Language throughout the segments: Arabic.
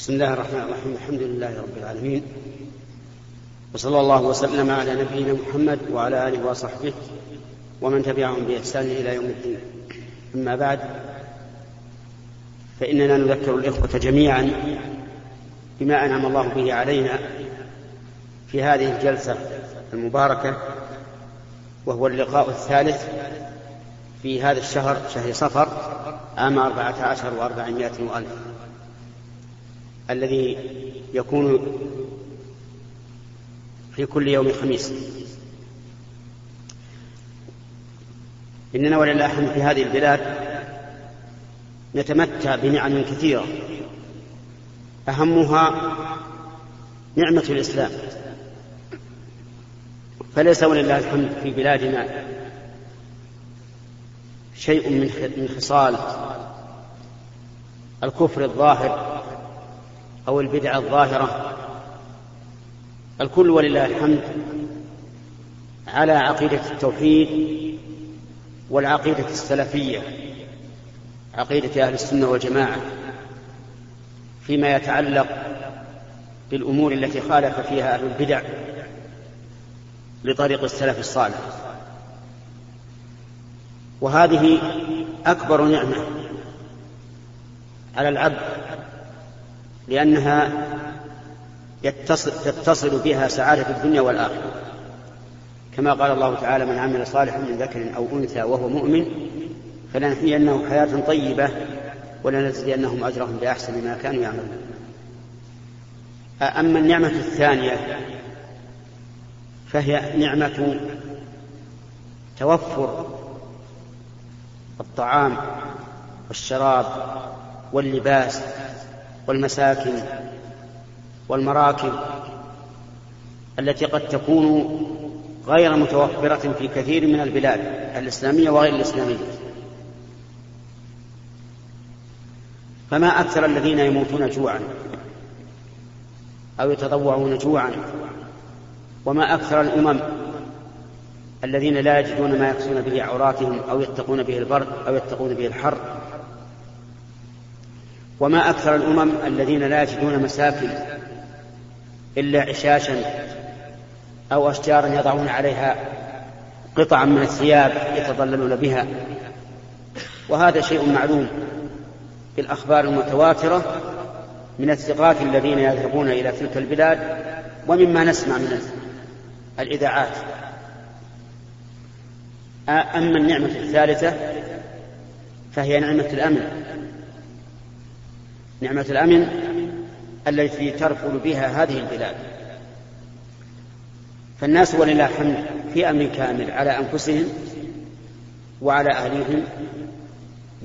بسم الله الرحمن الرحيم. الحمد لله رب العالمين. وصلى الله وسلم على نبينا محمد وعلى آله وصحبه ومن تبعهم بإحسان إلى يوم الدين. أما بعد فإننا نذكر الإخوة جميعا بما أنعم الله به علينا في هذه الجلسة المباركة وهو اللقاء الثالث في هذا الشهر شهر صفر عام أربعة عشر وأربعمائة وألف. الذي يكون في كل يوم خميس. إننا ولله الحمد في هذه البلاد نتمتع بنعم كثيرة. أهمها نعمة الإسلام. فليس ولله الحمد في بلادنا شيء من خصال الكفر الظاهر. أو البدعة الظاهرة. الكل ولله الحمد على عقيدة التوحيد والعقيدة السلفية عقيدة أهل السنة والجماعة فيما يتعلق بالأمور التي خالف فيها أهل البدع لطريق السلف الصالح. وهذه أكبر نعمة على العبد لأنها يتصل تتصل بها سعادة الدنيا والآخرة. كما قال الله تعالى من عمل صالحا من ذكر أو أنثى وهو مؤمن فلنحيينه حياة طيبة ولنجزينهم أجرهم بأحسن ما كانوا يعملون. أما النعمة الثانية فهي نعمة توفر الطعام والشراب واللباس والمساكن والمراكب التي قد تكون غير متوفرة في كثير من البلاد الإسلامية وغير الإسلامية. فما أكثر الذين يموتون جوعا أو يتضوعون جوعا وما أكثر الأمم الذين لا يجدون ما يكسون به عوراتهم أو يتقون به البرد أو يتقون به الحر وما أكثر الأمم الذين لا يجدون مساكن إلا عشاشا أو أشجارا يضعون عليها قطعا من الثياب يتظللون بها. وهذا شيء معلوم في الأخبار المتواترة من الثقات الذين يذهبون إلى تلك البلاد ومما نسمع من الإذاعات. أما النعمة الثالثة فهي نعمة الأمن. نعمة الأمن التي ترفل بها هذه البلاد. فالناس ولله الحمد في أمن كامل على أنفسهم وعلى أهليهم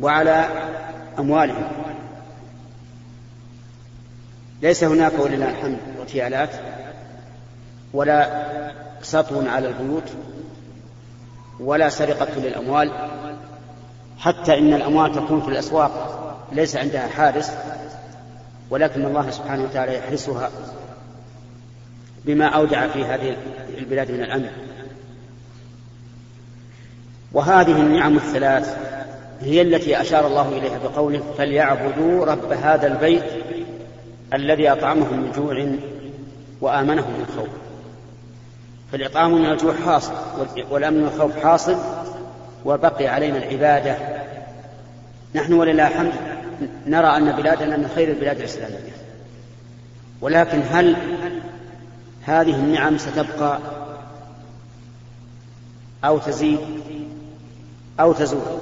وعلى أموالهم. ليس هناك ولله الحمد اغتيالات ولا سطو على البيوت ولا سرقة للأموال حتى إن الأموال تكون في الأسواق. ليس عندها حارس ولكن الله سبحانه وتعالى يحرسها بما أودع في هذه البلاد من الأمن. وهذه النعم الثلاث هي التي أشار الله إليها بقوله فليعبدوا رب هذا البيت الذي أطعمهم من جوع وآمنهم من خوف. فالإطعام من الجوع حاصل والأمن من الخوف حاصل وبقي علينا العبادة. نحن ولله الحمد. نرى أن بلادنا من خير البلاد الإسلامية. ولكن هل هذه النعم ستبقى أو تزيد أو تزول؟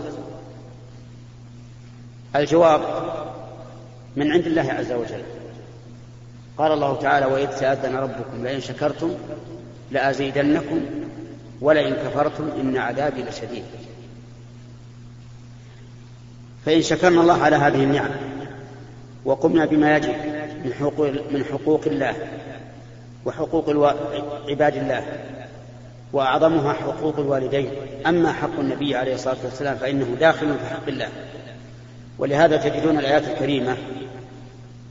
الجواب من عند الله عز وجل. قال الله تعالى وإذ تأذن ربكم لئن شكرتم لأزيدنكم ولئن كفرتم إن عذابي لشديد. فإن شكرنا الله على هذه النعم وقمنا بما يجب من حقوق, من حقوق الله وحقوق. عباد الله وأعظمها حقوق الوالدين. أما حق النبي عليه الصلاة والسلام فإنه داخل في حق الله. ولهذا تجدون الآيات الكريمة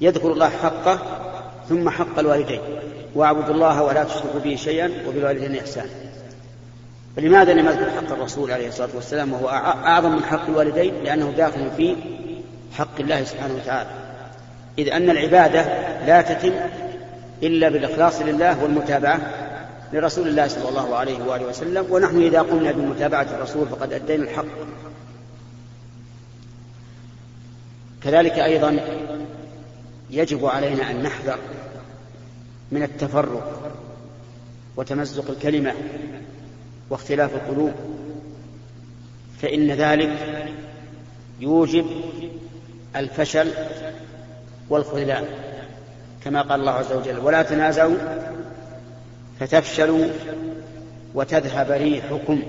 يذكر الله حقه ثم حق الوالدين. واعبدوا الله ولا تشركوا به شيئا وبالوالدين إحسانا. فلماذا لم يذكر حق الرسول عليه الصلاة والسلام وهو أعظم من حق الوالدين؟ لأنه داخل في حق الله سبحانه وتعالى. إذ أن العبادة لا تتم إلا بالإخلاص لله والمتابعة لرسول الله صلى الله عليه وآله وسلم. ونحن إذا قمنا بمتابعة الرسول فقد أدينا الحق. كذلك أيضا يجب علينا أن نحذر من التفرق وتمزق الكلمة واختلاف القلوب فإن ذلك يوجب الفشل والخذلان كما قال الله عز وجل ولا تنازعوا فتفشلوا وتذهب ريحكم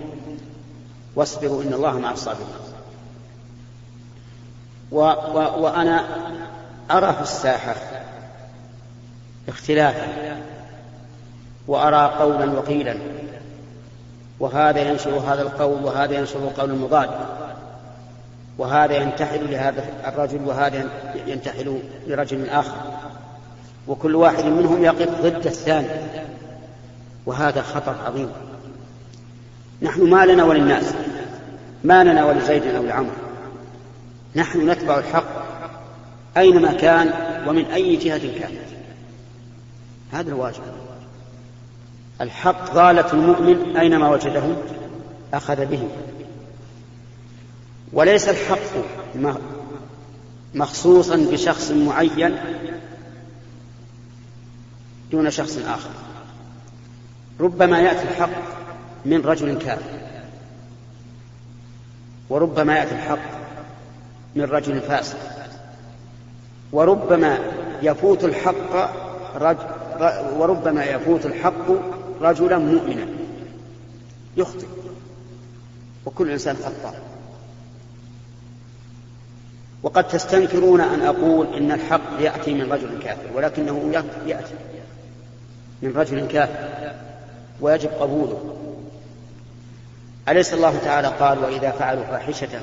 واصبروا إن الله مع الصابرين. و و وأنا أرى في الساحة اختلافا وأرى قولا وقيلا وهذا ينشر هذا القول وهذا ينشر القول المضاد وهذا ينتحل لهذا الرجل وهذا ينتحل لرجل آخر. وكل واحد منهم يقف ضد الثاني. وهذا خطر عظيم. نحن ما لنا وللناس. ما لنا ولزيد أو لعمر. نحن نتبع الحق أينما كان ومن أي جهة كانت هذا الواجب. الحق ضالة المؤمن أينما وجده أخذ به. وليس الحق مخصوصا بشخص معين دون شخص آخر. ربما يأتي الحق من رجل كافر. وربما يأتي الحق من رجل فاسق. وربما يفوت الحق رجل وربما يفوت الحق رجلا مؤمنا. يخطئ. وكل إنسان خطاء. وقد تستنكرون أن أقول إن الحق يأتي من رجل كافر ولكنه يأتي من رجل كافر ويجب قبوله. أليس الله تعالى قال وإذا فعلوا فاحشة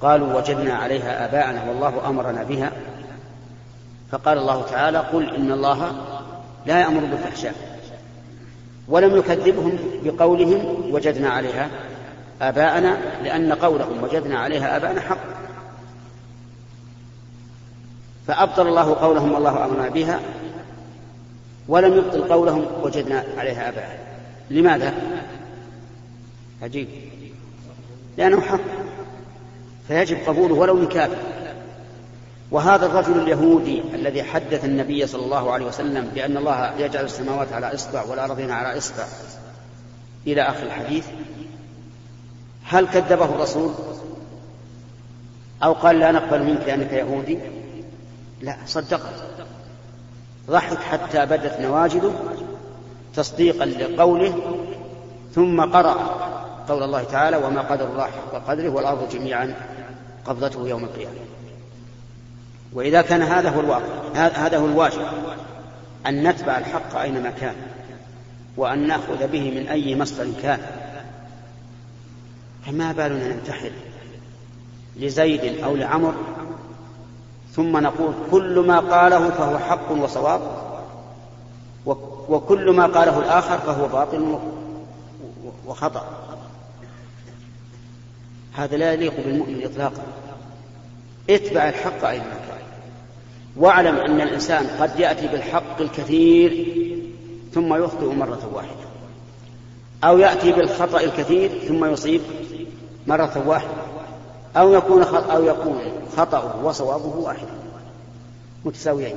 قالوا وجدنا عليها آباءنا والله أمرنا بها؟ فقال الله تعالى قل إن الله لا يأمر بالفحشاء. ولم يكذبهم بقولهم وجدنا عليها آباءنا لأن قولهم وجدنا عليها آباءنا حق. فأبطل الله قولهم والله أمرنا بها ولم يبطل قولهم وجدنا عليها آباءنا لماذا؟ عجيب. لأنه حق. فيجب قبوله ولو من كافر. وهذا الرجل اليهودي الذي حدث النبي صلى الله عليه وسلم بأن الله يجعل السماوات على إصبع والأرضين على إصبع. إلى آخر الحديث. هل كذبه الرسول؟ أو قال لا نقبل منك لأنك يهودي؟ لا صدقه ضحك حتى بدت نواجذه تصديقا لقوله ثم قرأ قول الله تعالى وما قدر الله حق قدره والأرض جميعا قبضته يوم القيامة. وإذا كان هذا هو الواقع هذا هو الواجب أن نتبع الحق أينما كان وأن نأخذ به من أي مصدر كان. فما بالنا ننتحل لزيد أو لعمر ثم نقول كل ما قاله فهو حق وصواب وكل ما قاله الآخر فهو باطل وخطأ. هذا لا يليق بالمؤمن إطلاقا. اتبع الحق أينما كان. واعلم أن الإنسان قد يأتي بالحق الكثير ثم يخطئ مرة واحدة. أو يأتي بالخطأ الكثير ثم يصيب مرة واحدة. أو يكون أو يكون خطأه وصوابه واحدا متساويين.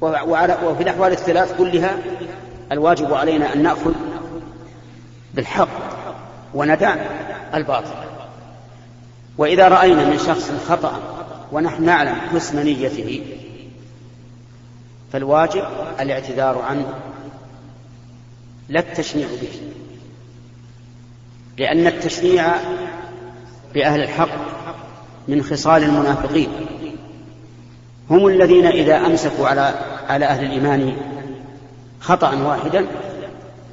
وفي الأحوال الثلاث كلها الواجب علينا أن نأخذ بالحق وندع الباطل. وإذا رأينا من شخص خطأ ونحن نعلم حسن نيته. فالواجب الاعتذار عنه لا التشنيع به. لأن التشنيع بأهل الحق من خصال المنافقين. هم الذين إذا أمسكوا على على أهل الإيمان خطأ واحدا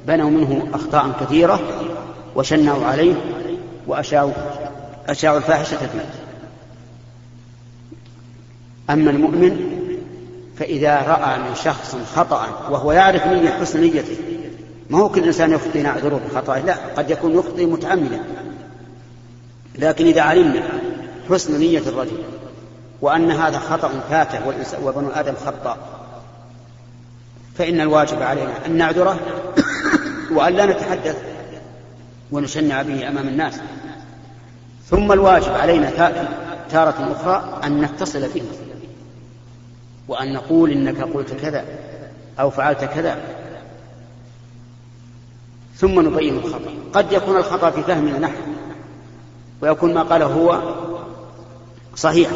بنوا منه أخطاء كثيرة وشنعوا عليه وأشاعوا أشاعوا الفاحشة فيه أما المؤمن فإذا رأى من شخص خطأ وهو يعرف نية حسن نيته ما هو كل إنسان يخطئ نعذره بخطأه؟ لا قد يكون يخطئ متعمدا. لكن إذا علمنا حسن نية الرجل وأن هذا خطأ فاته وبنو آدم خطاء فإن الواجب علينا أن نعذره وأن لا نتحدث ونشنع به أمام الناس. ثم الواجب علينا تارة أخرى أن نتصل به وأن نقول إنك قلت كذا أو فعلت كذا. ثم نبين الخطأ. قد يكون الخطأ في فهمنا نحن ويكون ما قاله هو صحيح.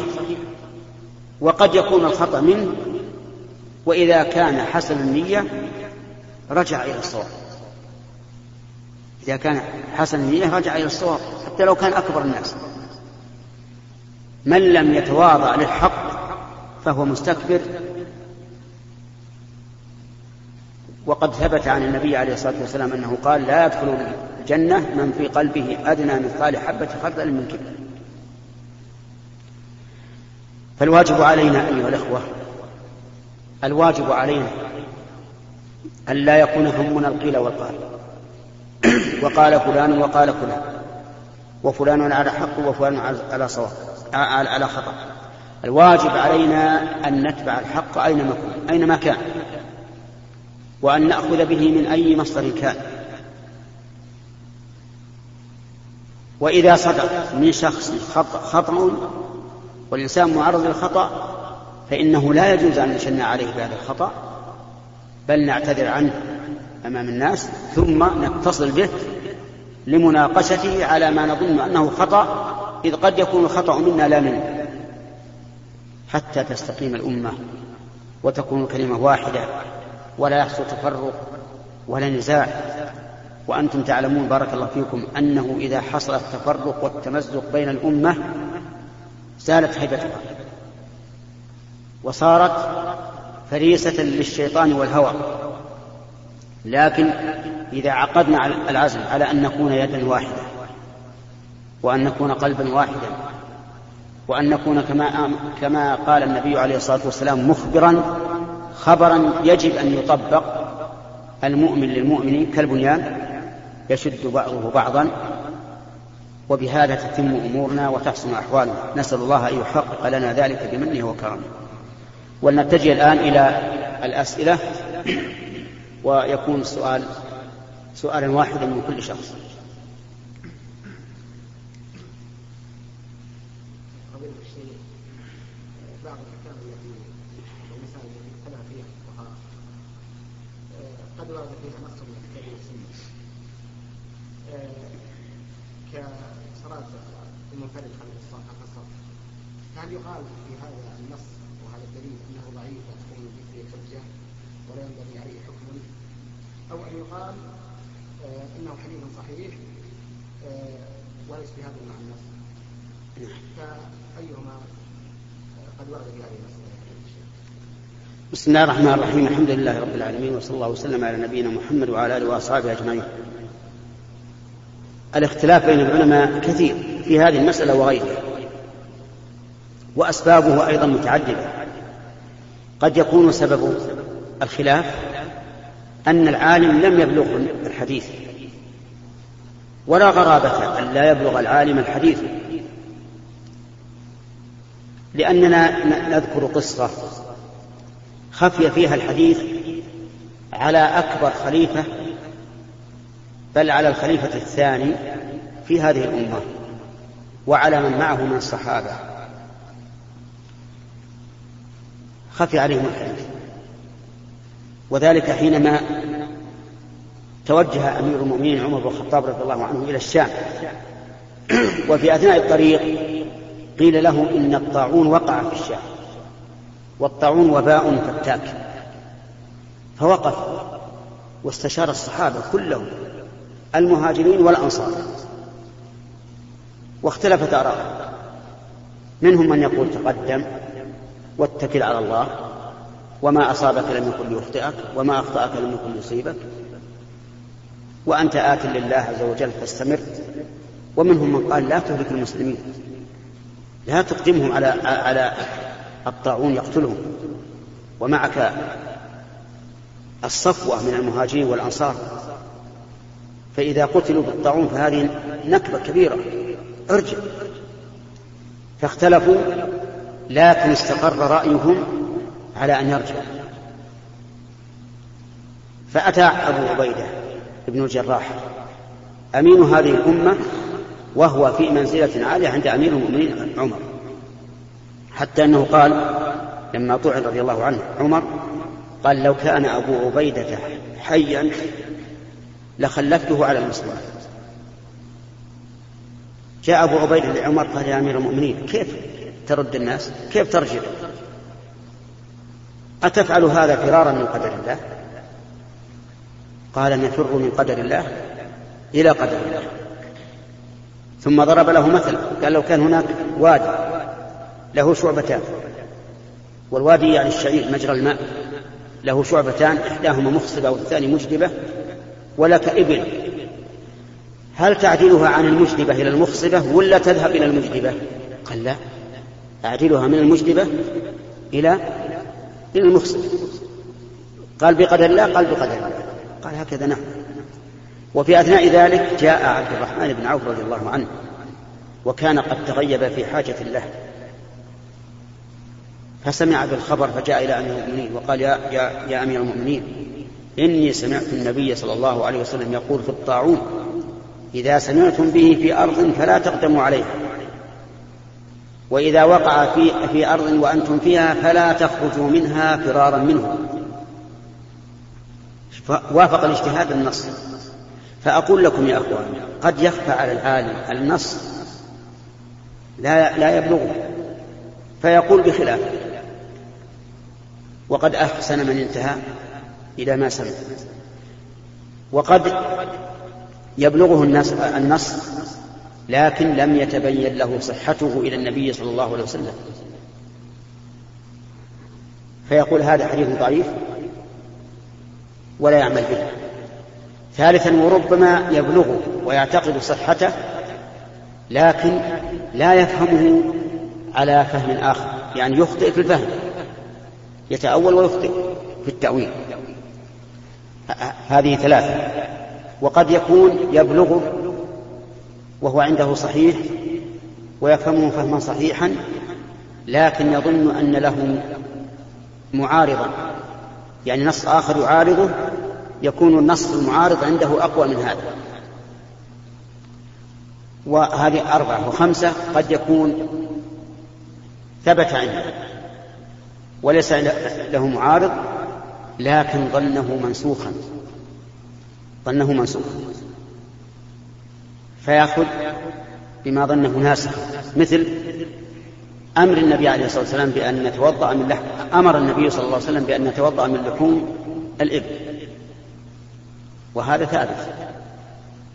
وقد يكون الخطأ منه وإذا كان حسن النية رجع إلى الصواب. إذا كان حسن النية رجع إلى الصواب حتى لو كان أكبر الناس. من لم يتواضع للحق فهو مستكبر. وقد ثبت عن النبي عليه الصلاة والسلام أنه قال لا يدخل الجنة من في قلبه أدنى مثقال حبة خردل من كبر. فالواجب علينا أيها الأخوة الواجب علينا أن لا يكون همنا القيل والقال. وقال فلان وقال فلان وفلان على حق وفلان على صواب على خطأ. الواجب علينا أن نتبع الحق أينما أينما كان وأن نأخذ به من أي مصدر كان. وإذا صدر من شخص خطأ والإنسان معرض للخطأ فإنه لا يجوز أن نشنع عليه بهذا الخطأ بل نعتذر عنه أمام الناس ثم نتصل به لمناقشته على ما نظن أنه خطأ إذ قد يكون الخطأ منا لا منه حتى تستقيم الأمة وتكون كلمة واحدة ولا يحصل تفرق ولا نزاع. وأنتم تعلمون بارك الله فيكم أنه إذا حصل التفرق والتمزق بين الأمة زالت هيبتها. وصارت فريسة للشيطان والهوى. لكن إذا عقدنا العزم على أن نكون يدا واحدة وأن نكون قلبا واحدا وأن نكون كما كما قال النبي عليه الصلاة والسلام مخبرا خبرا يجب أن يطبق المؤمن للمؤمن كالبنيان يشد بعضه بعضا وبهذا تتم أمورنا وتحسن أحوالنا. نسأل الله أن يحقق لنا ذلك بمنه وكرمه. ولنتجه الآن إلى الأسئلة ويكون السؤال سؤالا واحدا من كل شخص قد ورد فيها نص من الكتاب والسنة كصلاه المنفرد خلف الصف هل يقال في هذا النص وهذا الدليل أنه ضعيف وتكون به حجه ولا ينبغي عليه حكم. أو أن يقال آه إنه حديث صحيح آه وليس بهذا المعنى. النص فايهما قد ورد في هذه النص بسم الله الرحمن الرحيم. الحمد لله رب العالمين وصلى الله وسلم على نبينا محمد وعلى آله وأصحابه أجمعين. الاختلاف بين العلماء كثير في هذه المسألة وغيرها. واسبابه أيضا متعددة. قد يكون سبب الخلاف أن العالم لم يبلغ الحديث. ولا غرابة أن لا يبلغ العالم الحديث. لأننا نذكر قصة خفي فيها الحديث على أكبر خليفة بل على الخليفة الثاني في هذه الأمة وعلى من معه من الصحابة. خفي عليهم الحديث. وذلك حينما توجه أمير المؤمنين عمر بن الخطاب رضي الله عنه إلى الشام. وفي أثناء الطريق قيل له إن الطاعون وقع في الشام. والطاعون وباء فتاك. فوقف واستشار الصحابة كلهم. المهاجرين والأنصار. واختلفت آراء. منهم من يقول تقدم واتكل على الله وما أصابك لم يكن ليخطئك وما أخطأك لم يكن يصيبك وأنت آت لله عز وجل فاستمر. ومنهم من قال لا تهلك المسلمين. لا تقدمهم على على الطاعون يقتلهم. ومعك الصفوة من المهاجرين والأنصار. فإذا قتلوا بالطاعون فهذه نكبة كبيرة. ارجع. فاختلفوا لكن استقر رأيهم على أن يرجع فأتى أبو عبيدة بن الجراح أمين هذه الأمة وهو في منزلة عالية عند أمير المؤمنين عمر. حتى أنه قال لما طعن رضي الله عنه عمر قال لو كان أبو عبيدة حيا لخلفته على المسلمين جاء أبو عبيدة لعمر قال يا أمير المؤمنين كيف ترد الناس؟ كيف ترجع؟ أتفعل هذا فرارا من قدر الله؟ قال نفر من قدر الله إلى قدر الله. ثم ضرب له مثل قال لو كان هناك وادي له شعبتان. والوادي يعني الشعير مجرى الماء له شعبتان إحداهما مخصبة والثاني مجدبة. ولك إبل. هل تعدلها عن المجدبة إلى المخصبة ولا تذهب إلى المجدبة؟ قال لا. أعدلها من المجدبة إلى إلى المخصبة. قال بقدر الله قال بقدر الله قال هكذا نعم. وفي أثناء ذلك جاء عبد الرحمن بن عوف رضي الله عنه وكان قد تغيب في حاجة له. فسمع بالخبر فجاء إلى أمير المؤمنين وقال يا, يا, يا أمير المؤمنين إني سمعت النبي صلى الله عليه وسلم يقول في الطاعون إذا سمعتم به في أرض فلا تقدموا عليه. وإذا وقع في, في أرض وأنتم فيها فلا تخرجوا منها فرارا منه. وافق الاجتهاد النص. فأقول لكم يا أخوان قد يخفى على العالم النص لا لا يبلغه فيقول بخلافه وقد أحسن من انتهى. إلى ما سمع. وقد يبلغه النص, النص لكن لم يتبين له صحته إلى النبي صلى الله عليه وسلم. فيقول هذا حديث ضعيف ولا يعمل به. ثالثا وربما يبلغه ويعتقد صحته لكن لا يفهمه على فهم آخر. يعني يخطئ في الفهم يتأول ويخطئ في التأويل. هذه ثلاثة. وقد يكون يبلغه وهو عنده صحيح ويفهمه فهما صحيحا لكن يظن أن له معارضا. يعني نص آخر يعارضه يكون النص المعارض عنده أقوى من هذا. وهذه أربعة وخمسة قد يكون ثبت عنده وليس له معارض. لكن ظنه منسوخا. ظنه منسوخا فيأخذ بما ظنه ناسخا. مثل أمر النبي عليه الصلاة والسلام بأن نتوضأ من لحم. أمر النبي صلى الله عليه وسلم بأن نتوضأ من لحوم الإبل. وهذا ثابت.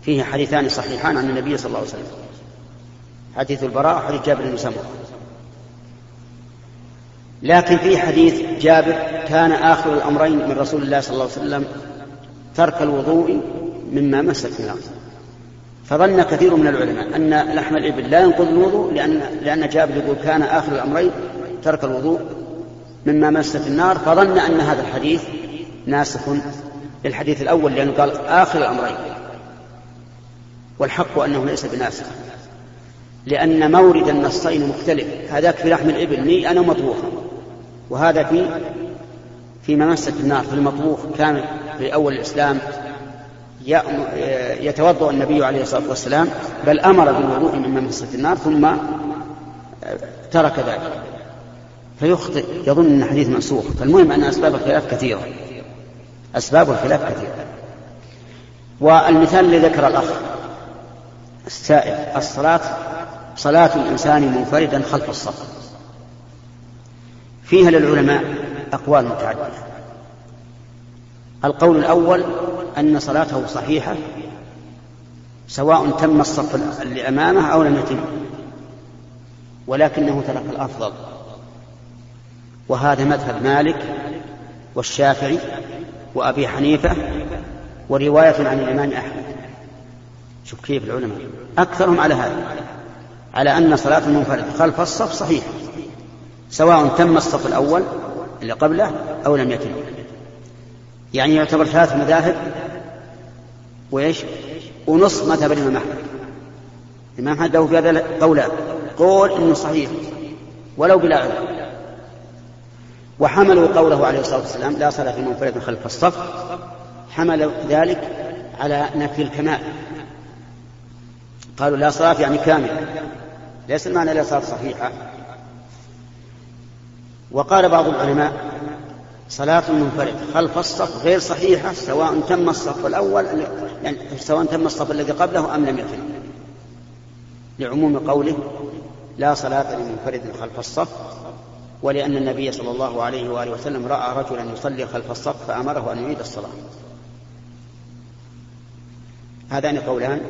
فيه حديثان صحيحان عن النبي صلى الله عليه وسلم. حديث البراء وحديث جابر بن سمرة. لكن في حديث جابر كان آخر الأمرين من رسول الله صلى الله عليه وسلم ترك الوضوء مما مست النار فظن كثير من العلماء أن لحم الإبل لا ينقض الوضوء لأن, لأن جابر يقول كان آخر الأمرين ترك الوضوء مما مست النار. فظن أن هذا الحديث ناسخ للحديث الأول لأنه قال آخر الأمرين والحق أنه ليس بناسخ. لأن مورد النصين مختلف. هذاك في لحم الإبل. ميئا ومطبوخا وهذا في فيما مست النار. في المطبوخ كان في أول الإسلام يتوضأ النبي عليه الصلاة والسلام بل أمر بالوضوء مما مست النار ثم ترك ذلك. فيخطئ. يظن أن الحديث منسوخ. فالمهم أن أسباب الخلاف كثيرة. أسباب الخلاف كثيرة. والمثال الذي ذكر الأخ السائل الصلاة صلاة الإنسان منفردا خلف الصف. فيها للعلماء أقوال متعددة. القول الأول أن صلاته صحيحة سواء تم الصف اللي أمامه أو لم يتم ولكنه ترك الأفضل. وهذا مذهب مالك والشافعي وأبي حنيفة ورواية عن الإمام أحمد. شوف كيف العلماء. أكثرهم على هذا. على أن صلاة المنفرد خلف الصف صحيحة سواء تم الصف الأول اللي قبله أو لم يتم. يعني يعتبر ثلاث مذاهب وإيش؟ ونصف مذهب الإمام أحمد. الإمام أحمد له في هذا قولان قول إنه صحيح ولو بلا عذر وحملوا قوله عليه الصلاة والسلام لا صلاة منفرد خلف الصف حمل ذلك على نفي الكمال. قالوا لا صلاة يعني كاملة ليس المعنى لا صلاة صحيحة وقال بعض العلماء صلاة المنفرد خلف الصف غير صحيحة؟ سواء تم الصف الأول يعني سواء تم الصف الذي قبله أم لم يتم. لعموم قوله لا صلاة لمنفرد خلف الصف ولأن النبي صلى الله عليه وآله وسلم رأى رجلا يصلي خلف الصف فأمره أن يعيد الصلاة. هذان قولان.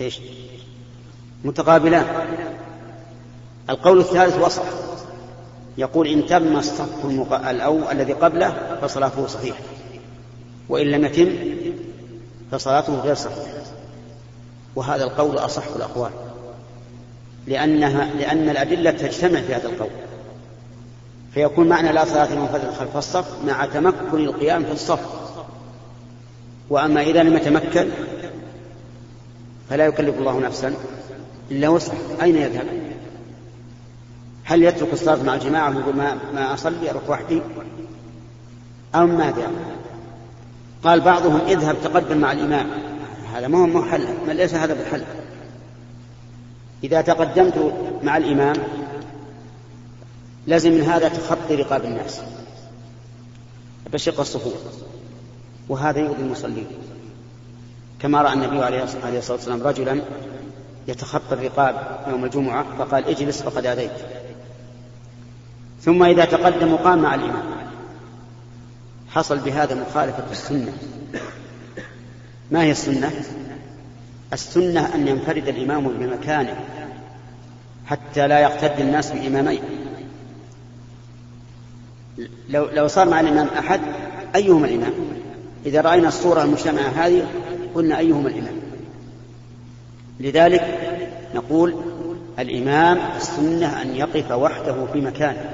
إيش؟ متقابلان. القول الثالث وصف يقول إن تم الصف الأول الذي قبله فصلاته صحيحة. وإن لم يتم فصلاته غير صحيحة. وهذا القول أصح الأقوال. لأنها لأن الأدلة تجتمع في هذا القول. فيكون معنى لا صلاة لمنفرد خلف الصف مع تمكن القيام في الصف. وأما إذا لم يتمكن فلا يكلف الله نفسا إلا وسع. أين يذهب؟ هل يترك الصلاة مع الجماعة ويقول ما, ما أصلي أروح وحدي؟ أو ماذا؟ قال بعضهم اذهب تقدم مع الإمام. هذا ما هو محل ما ليس هذا بحل إذا تقدمت مع الإمام لازم من هذا تخطي رقاب الناس. بشق الصفوف. وهذا يؤذي المصلين. كما رأى النبي عليه الصلاة والسلام رجلا يتخطى الرقاب يوم الجمعة فقال اجلس فقد آذيت ثم إذا تقدم قام مع الإمام حصل بهذا مخالفة السنة ما هي السنة؟ السنة أن ينفرد الإمام بمكانه حتى لا يقتد الناس بإمامين لو لو صار مع الإمام أحد أيهما الإمام؟ إذا رأينا الصورة المجتمعة هذه قلنا أيهما الإمام؟ لذلك نقول الإمام السنة أن يقف وحده في مكانه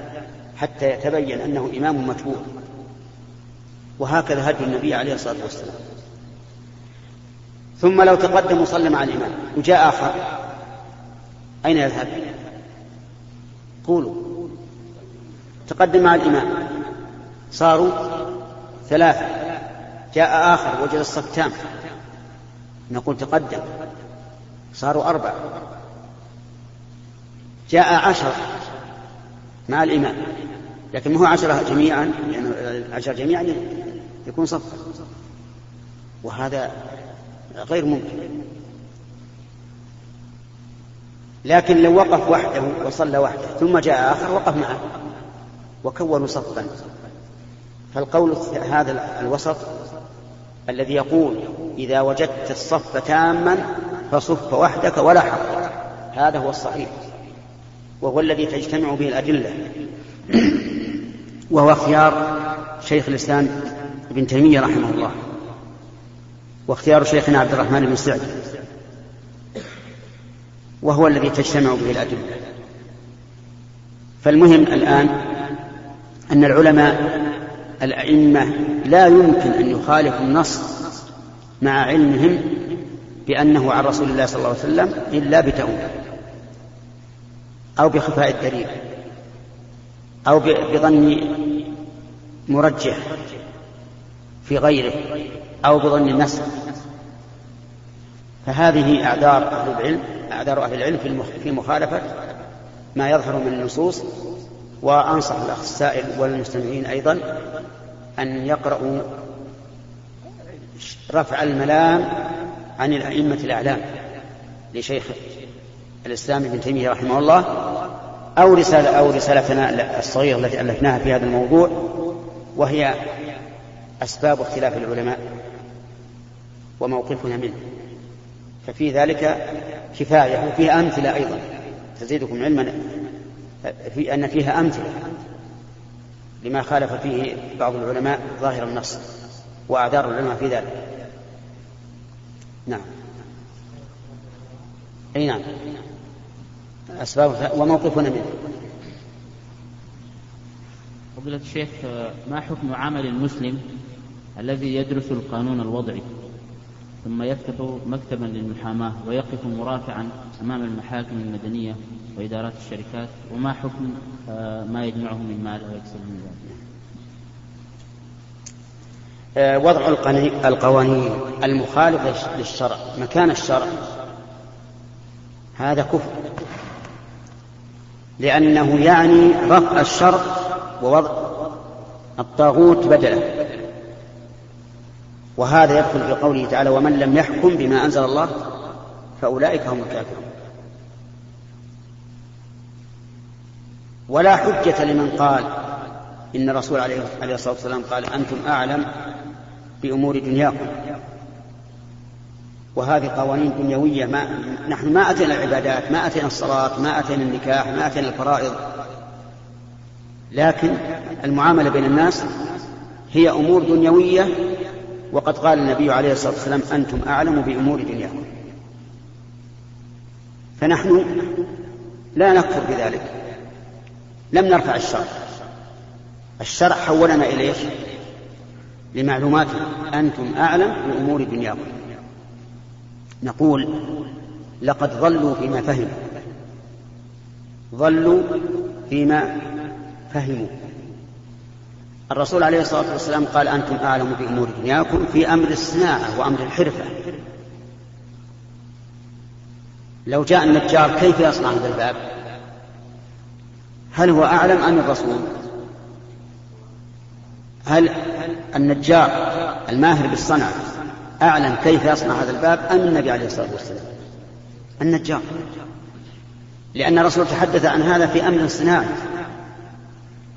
حتى يتبين أنه إمام متبوع وهكذا هدي النبي عليه الصلاة والسلام. ثم لو تقدم وصلى مع الإمام وجاء آخر أين يذهب؟ قولوا. تقدم مع الإمام. صاروا ثلاثة. جاء آخر وجد الصف تام نقول تقدم. صاروا أربعة. جاء عشر مع الإمام. لكن ما هو عشرة جميعا يعني العشر جميعا يكون صفا وهذا غير ممكن. لكن لو وقف وحده وصلى وحده ثم جاء آخر وقف معه. وكونوا صفا فالقول هذا الوسط الذي يقول إذا وجدت الصف تاما فصف وحدك ولا حق هذا هو الصحيح. وهو الذي تجتمع به الأدلة. وهو اختيار شيخ الإسلام ابن تيمية رحمه الله. واختيار شيخنا عبد الرحمن بن سعد. وهو الذي تجتمع به الأدلة. فالمهم الآن أن العلماء الأئمة لا يمكن أن يخالفوا النص مع علمهم بأنه عن رسول الله صلى الله عليه وسلم إلا بتأويل أو بخفاء الدليل أو بظن مرجح في غيره أو بظن النسخ. فهذه أعذار أهل العلم أعذار أهل العلم في مخالفة ما يظهر من النصوص وأنصح الأخ السائل والمستمعين أيضا أن يقرأوا رفع الملام عن الأئمة الأعلام لشيخ الإسلام ابن تيمية رحمه الله أو رسالة أو رسالتنا الصغيرة التي ألفناها في هذا الموضوع وهي أسباب اختلاف العلماء وموقفنا منه. ففي ذلك كفاية وفيها أمثلة أيضا. تزيدكم علما في أن فيها أمثلة لما خالف فيه بعض العلماء ظاهر النص وأعذار العلماء في ذلك. نعم. أي نعم. أسباب وموقفنا منه. فضيلة الشيخ ما حكم عمل المسلم الذي يدرس القانون الوضعي؟ ثم يفتح مكتبا للمحاماة ويقف مرافعا أمام المحاكم المدنية وإدارات الشركات وما حكم آه، ما يجمعه من مال أو يكسب من ذلك؟ وضع القوانين المخالفة للشرع مكان الشرع. هذا كفر. لأنه يعني رفع الشرع ووضع الطاغوت بدله. وهذا يدخل في قوله تعالى ومن لم يحكم بما أنزل الله فأولئك هم الكافرون. ولا حجة لمن قال إن الرسول عليه الصلاة والسلام قال أنتم أعلم بأمور دنياكم. وهذه قوانين دنيوية ما نحن ما أتينا العبادات ما أتينا الصلاة ما أتينا النكاح ما أتينا الفرائض. لكن المعاملة بين الناس هي أمور دنيوية وقد قال النبي عليه الصلاة والسلام أنتم أعلم بأمور دنياكم. فنحن لا نكفر بذلك. لم نرفع الشرع. الشرع حولنا إليه لمعلومات أنتم أعلم بأمور دنياكم. نقول لقد ضلوا فيما فهموا. ضلوا فيما فهموا. الرسول عليه الصلاة والسلام قال أنتم أعلم بأمور دنياكم في أمر الصناعة وأمر الحرفة. لو جاء النجار كيف يصنع هذا الباب؟ هل هو أعلم أم الرسول؟ هل النجار الماهر بالصنعة أعلم كيف يصنع هذا الباب أم النبي عليه الصلاة والسلام؟ النجار. لأن الرسول تحدث عن هذا في أمر صناعي.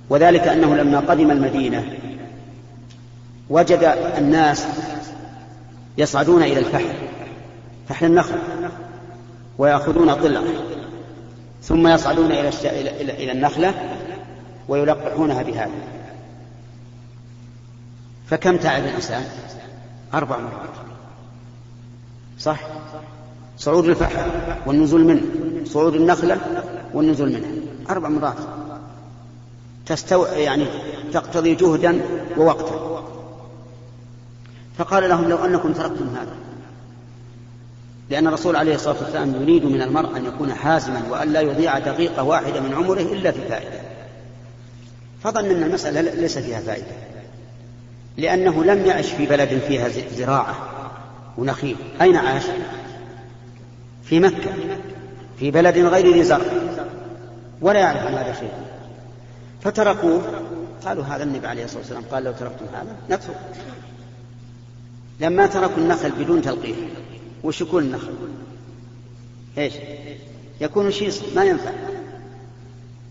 وذلك أنه لما قدم المدينة وجد الناس يصعدون إلى الفحل فحل النخل ويأخذون ضلع ثم يصعدون. إلى النخلة ويلقحونها بهذا. فكم تعب الإنسان؟ أربع مرات. صح؟ صعود الفحل والنزول منه. صعود النخلة والنزول منها أربع مرات. تستو... يعني تقتضي جهدا ووقتا. فقال لهم لو أنكم تركتم هذا. لأن الرسول عليه الصلاة والسلام يريد من المرء أن يكون حازما وأن لا يضيع دقيقة واحدة من عمره إلا في فائدة. فظن أن المسألة ليس فيها فائدة. لأنه لم يعش في بلد فيها زراعة ونخيل. أين عاش؟ في مكة في بلد غير ذي زرع. ولا يعرف عن هذا شيء. فتركوه. قالوا هذا النبي عليه الصلاة والسلام. قال لو تركتم هذا نترك. لما تركوا النخل بدون تلقيح وش يكون النخل؟ إيش؟ يكون شيص. ما ينفع.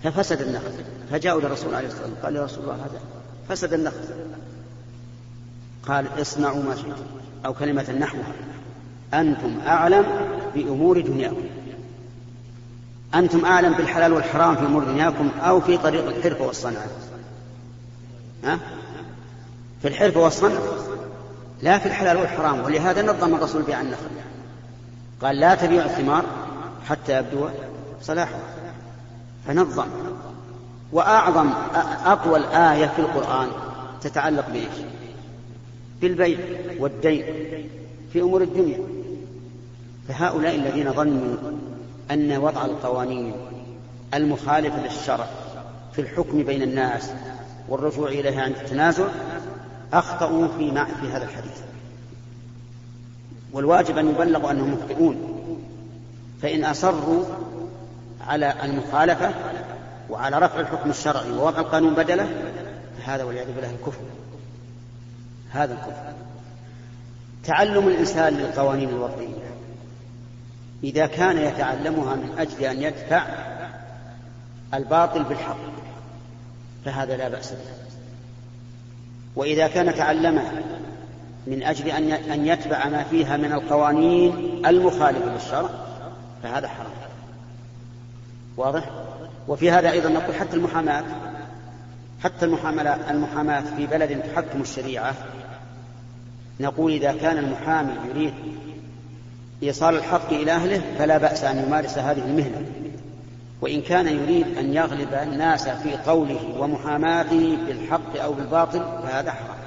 ففسد النخل. فجاءوا للرسول عليه الصلاة والسلام. قال يا رسول الله هذا فسد النخل. قال اصنعوا ما شئتم أو كلمة نحوها. أنتم أعلم بأمور دنياكم. أنتم أعلم بالحلال والحرام في أمور دنياكم أو في طريق الحرفة والصنعة ها؟ في الحرفة والصنعة لا في الحلال والحرام. ولهذا نظم الرسول بيع النخل قال لا تبيع الثمار حتى يبدو صلاحها فنظم. وأعظم أطول آية في القرآن تتعلق بإيش؟ بالبيع والدين في أمور الدنيا. فهؤلاء الذين ظنوا أن وضع القوانين المخالفة للشرع في الحكم بين الناس والرجوع إليها عند التنازع أخطأوا في في هذا الحديث. والواجب أن يبلغوا أنهم مخطئون. فإن أصروا على المخالفة وعلى رفع الحكم الشرعي ووضع القانون بدله فهذا والعياذ بالله الكفر. هذا الكفر. تعلم الإنسان للقوانين الوضعية إذا كان يتعلمها من أجل أن يدفع الباطل بالحق فهذا لا بأس به. وإذا كان تعلمها من أجل أن يتبع ما فيها من القوانين المخالفة للشرع فهذا حرام. واضح؟ وفي هذا أيضا نقول حتى المحاماة. حتى المحاماة في بلد تحكم الشريعة. نقول إذا كان المحامي يريد إيصال الحق إلى أهله فلا بأس أن يمارس هذه المهنة. وإن كان يريد أن يغلب الناس في قوله ومحاماته بالحق أو بالباطل فهذا حرام.